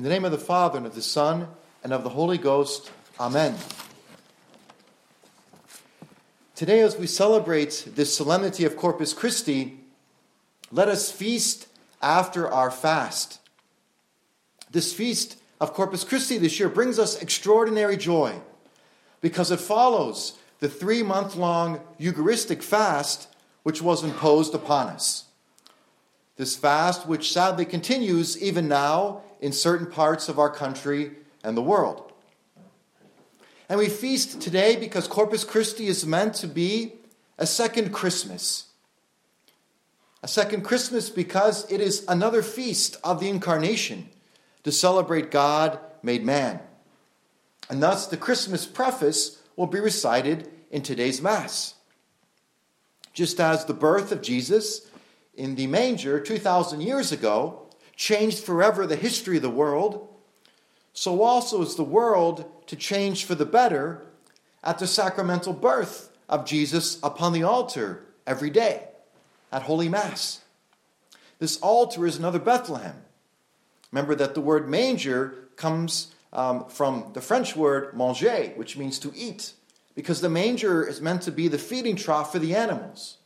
In the name of the Father, and of the Son, and of the Holy Ghost, Amen. Today, as we celebrate this solemnity of Corpus Christi, let us feast after our fast. This feast of Corpus Christi this year brings us extraordinary joy because it follows the three month long Eucharistic fast which was imposed upon us. This fast, which sadly continues even now in certain parts of our country and the world. And we feast today because Corpus Christi is meant to be a second Christmas. A second Christmas because it is another feast of the Incarnation to celebrate God made man. And thus, the Christmas preface will be recited in today's Mass. Just as the birth of Jesus in the manger 2,000 years ago changed forever the history of the world, so also is the world to change for the better at the sacramental birth of Jesus upon the altar every day at Holy Mass. This altar is another Bethlehem. Remember that the word manger comes um, from the French word manger, which means to eat, because the manger is meant to be the feeding trough for the animals.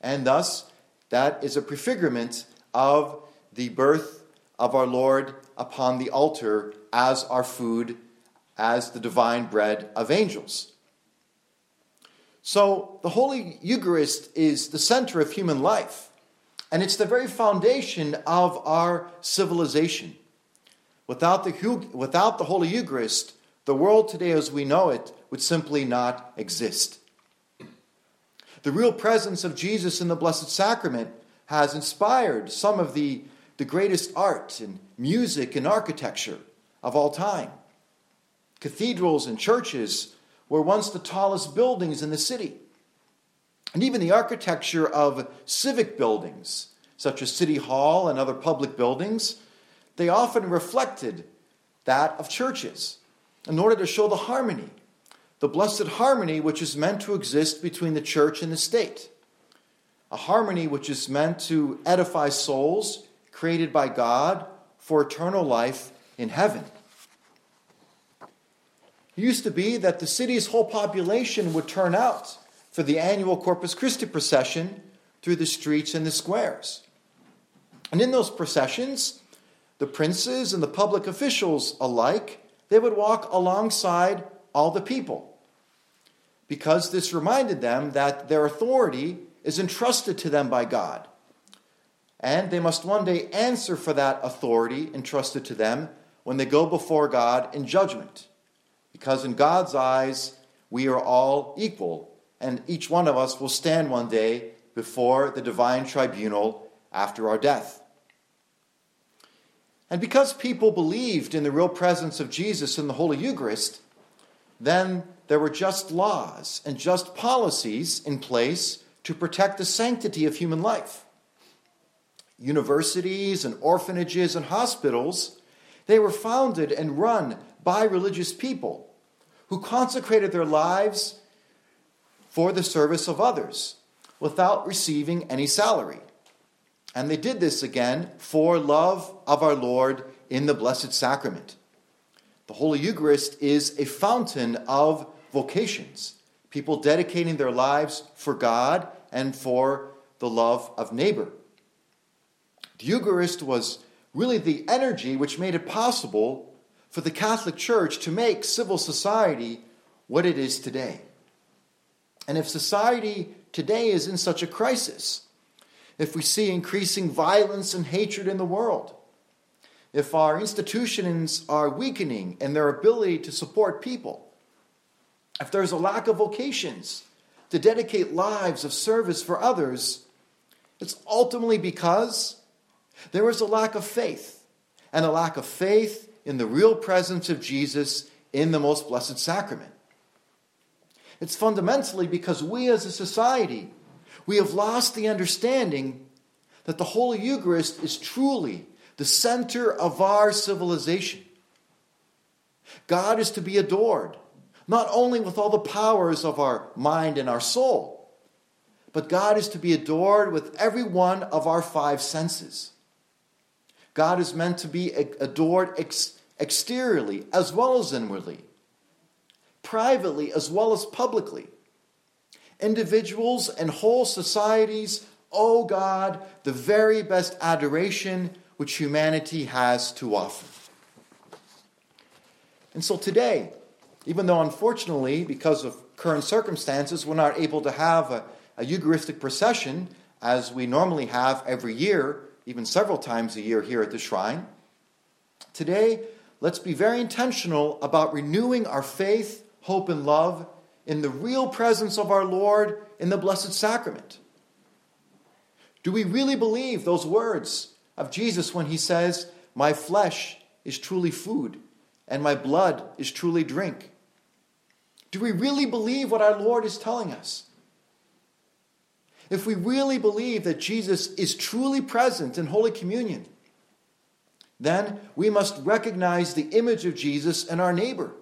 And thus, that is a prefigurement of the birth of our Lord upon the altar as our food, as the divine bread of angels. So, the Holy Eucharist is the center of human life. And it's the very foundation of our civilization. Without the, without the Holy Eucharist, the world today as we know it would simply not exist. The real presence of Jesus in the Blessed Sacrament has inspired some of the, the greatest art and music and architecture of all time. Cathedrals and churches were once the tallest buildings in the city. And even the architecture of civic buildings, such as City Hall and other public buildings, they often reflected that of churches in order to show the harmony, the blessed harmony which is meant to exist between the church and the state. A harmony which is meant to edify souls created by God for eternal life in heaven. It used to be that the city's whole population would turn out for the annual Corpus Christi procession through the streets and the squares. And in those processions, the princes and the public officials alike, they would walk alongside all the people. Because this reminded them that their authority is entrusted to them by God. And they must one day answer for that authority entrusted to them when they go before God in judgment. Because in God's eyes, we are all equal and each one of us will stand one day before the divine tribunal after our death. And because people believed in the real presence of Jesus in the Holy Eucharist, then there were just laws and just policies in place to protect the sanctity of human life. Universities and orphanages and hospitals, they were founded and run by religious people who consecrated their lives for the service of others without receiving any salary. And they did this again for love of our Lord in the Blessed Sacrament. The Holy Eucharist is a fountain of vocations, people dedicating their lives for God and for the love of neighbor. The Eucharist was really the energy which made it possible for the Catholic Church to make civil society what it is today. And if society today is in such a crisis, if we see increasing violence and hatred in the world, if our institutions are weakening in their ability to support people, if there's a lack of vocations to dedicate lives of service for others, it's ultimately because there is a lack of faith, and a lack of faith in the real presence of Jesus in the most blessed sacrament. It's fundamentally because we as a society, we have lost the understanding that the Holy Eucharist is truly the center of our civilization. God is to be adored, not only with all the powers of our mind and our soul, but God is to be adored with every one of our five senses. God is meant to be adored ex- exteriorly as well as inwardly, privately as well as publicly. Individuals and whole societies owe God the very best adoration which humanity has to offer. And so today, even though unfortunately, because of current circumstances, we're not able to have a, a Eucharistic procession as we normally have every year, even several times a year here at the shrine, today, let's be very intentional about renewing our faith, hope, and love in the real presence of our Lord in the Blessed Sacrament. Do we really believe those words of Jesus when he says, My flesh is truly food, and my blood is truly drink? Do we really believe what our Lord is telling us? If we really believe that Jesus is truly present in Holy Communion, then we must recognize the image of Jesus in our neighbor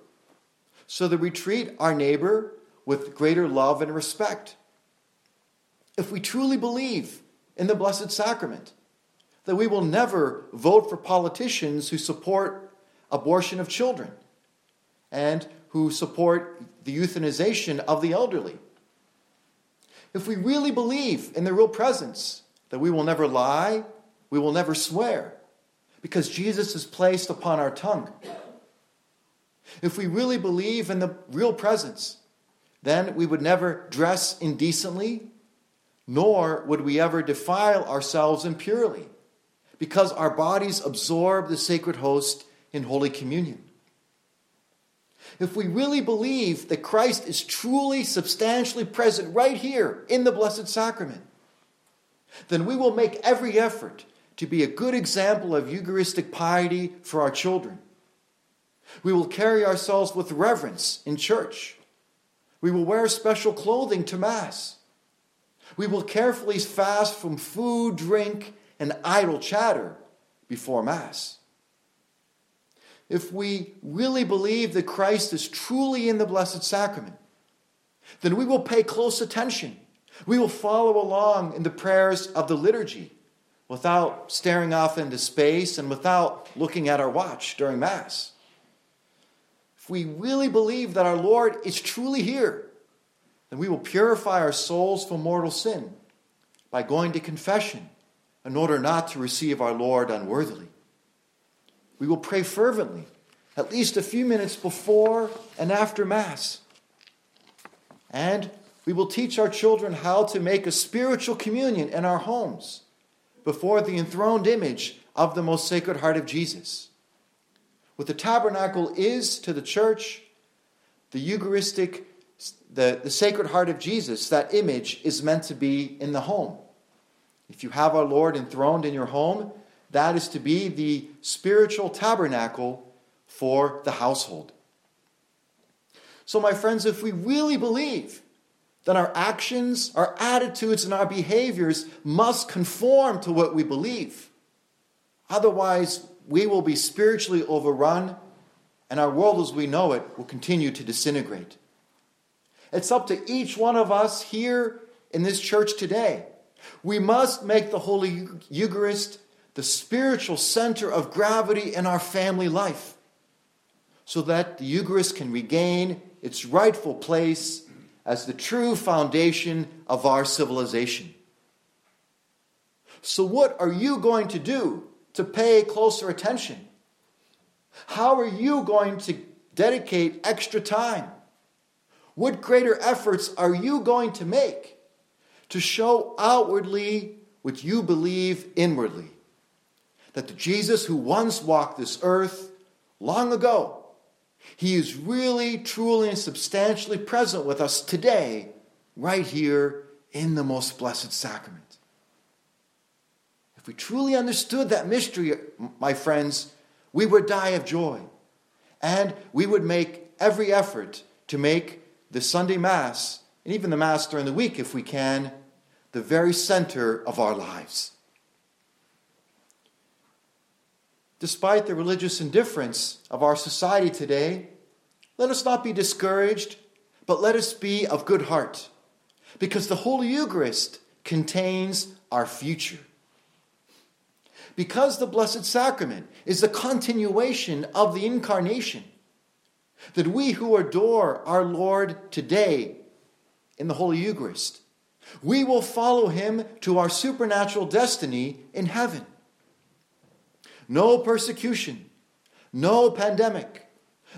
so that we treat our neighbor with greater love and respect. If we truly believe in the Blessed Sacrament, that we will never vote for politicians who support abortion of children and who support the euthanization of the elderly. If we really believe in the real presence, that we will never lie, we will never swear, because Jesus is placed upon our tongue. If we really believe in the real presence, then we would never dress indecently, nor would we ever defile ourselves impurely, because our bodies absorb the sacred host in Holy Communion. If we really believe that Christ is truly, substantially present right here in the Blessed Sacrament, then we will make every effort to be a good example of Eucharistic piety for our children. We will carry ourselves with reverence in church. We will wear special clothing to Mass. We will carefully fast from food, drink, and idle chatter before Mass. If we really believe that Christ is truly in the Blessed Sacrament, then we will pay close attention. We will follow along in the prayers of the liturgy without staring off into space and without looking at our watch during Mass. If we really believe that our Lord is truly here, then we will purify our souls from mortal sin by going to confession in order not to receive our Lord unworthily. We will pray fervently, at least a few minutes before and after Mass. And we will teach our children how to make a spiritual communion in our homes before the enthroned image of the most sacred heart of Jesus. What the tabernacle is to the church, the Eucharistic the, the Sacred Heart of Jesus, that image is meant to be in the home. If you have our Lord enthroned in your home, that is to be the spiritual tabernacle for the household. So, my friends, if we really believe that our actions, our attitudes, and our behaviors must conform to what we believe, otherwise, we will be spiritually overrun and our world as we know it will continue to disintegrate. It's up to each one of us here in this church today. We must make the Holy Eucharist the spiritual center of gravity in our family life so that the Eucharist can regain its rightful place as the true foundation of our civilization. So, what are you going to do to pay closer attention? How are you going to dedicate extra time? What greater efforts are you going to make to show outwardly what you believe inwardly? That the Jesus who once walked this earth long ago, he is really, truly, and substantially present with us today, right here in the most blessed sacrament. If we truly understood that mystery, my friends, we would die of joy. And we would make every effort to make the Sunday Mass, and even the Mass during the week if we can, the very center of our lives. Despite the religious indifference of our society today, let us not be discouraged, but let us be of good heart, because the Holy Eucharist contains our future. because the Blessed Sacrament is the continuation of the Incarnation, that we who adore our Lord today in the Holy Eucharist, we will follow him to our supernatural destiny in heaven. No persecution, no pandemic,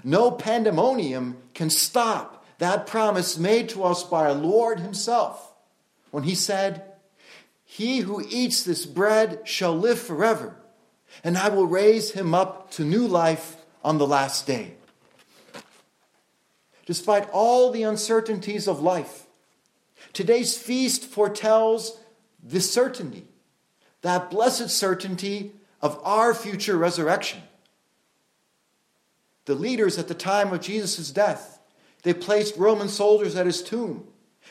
no pandemonium can stop that promise made to us by our Lord Himself when He said, He who eats this bread shall live forever, and I will raise him up to new life on the last day. Despite all the uncertainties of life, today's feast foretells the certainty, that blessed certainty of our future resurrection the leaders at the time of Jesus' death. They placed Roman soldiers at his tomb.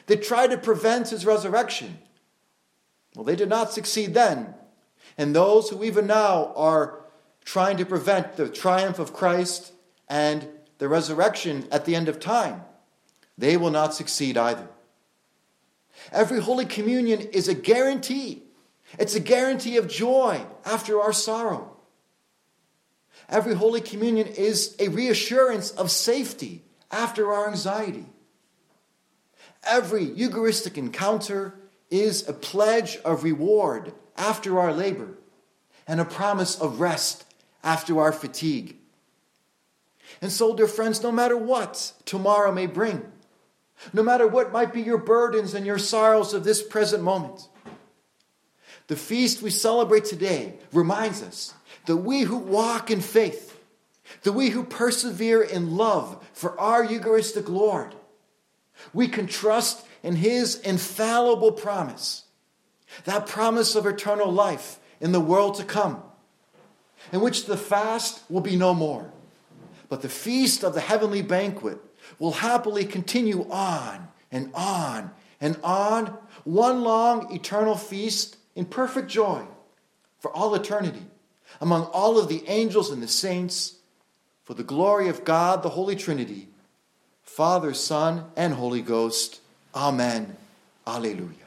They tried to prevent his resurrection. Well, they did not succeed then. And those who even now are trying to prevent the triumph of Christ and the resurrection at the end of time, they will not succeed either. Every Holy Communion is a guarantee. It's a guarantee of joy after our sorrow. Every Holy Communion is a reassurance of safety after our anxiety. Every Eucharistic encounter is a pledge of reward after our labor and a promise of rest after our fatigue. And so, dear friends, no matter what tomorrow may bring, no matter what might be your burdens and your sorrows of this present moment, the feast we celebrate today reminds us that we who walk in faith, that we who persevere in love for our Eucharistic Lord, we can trust in His infallible promise, that promise of eternal life in the world to come, in which the fast will be no more, but the feast of the heavenly banquet will happily continue on and on and on, one long eternal feast in perfect joy for all eternity among all of the angels and the saints for the glory of God, the Holy Trinity, Father, Son, and Holy Ghost. Amen. Alleluia.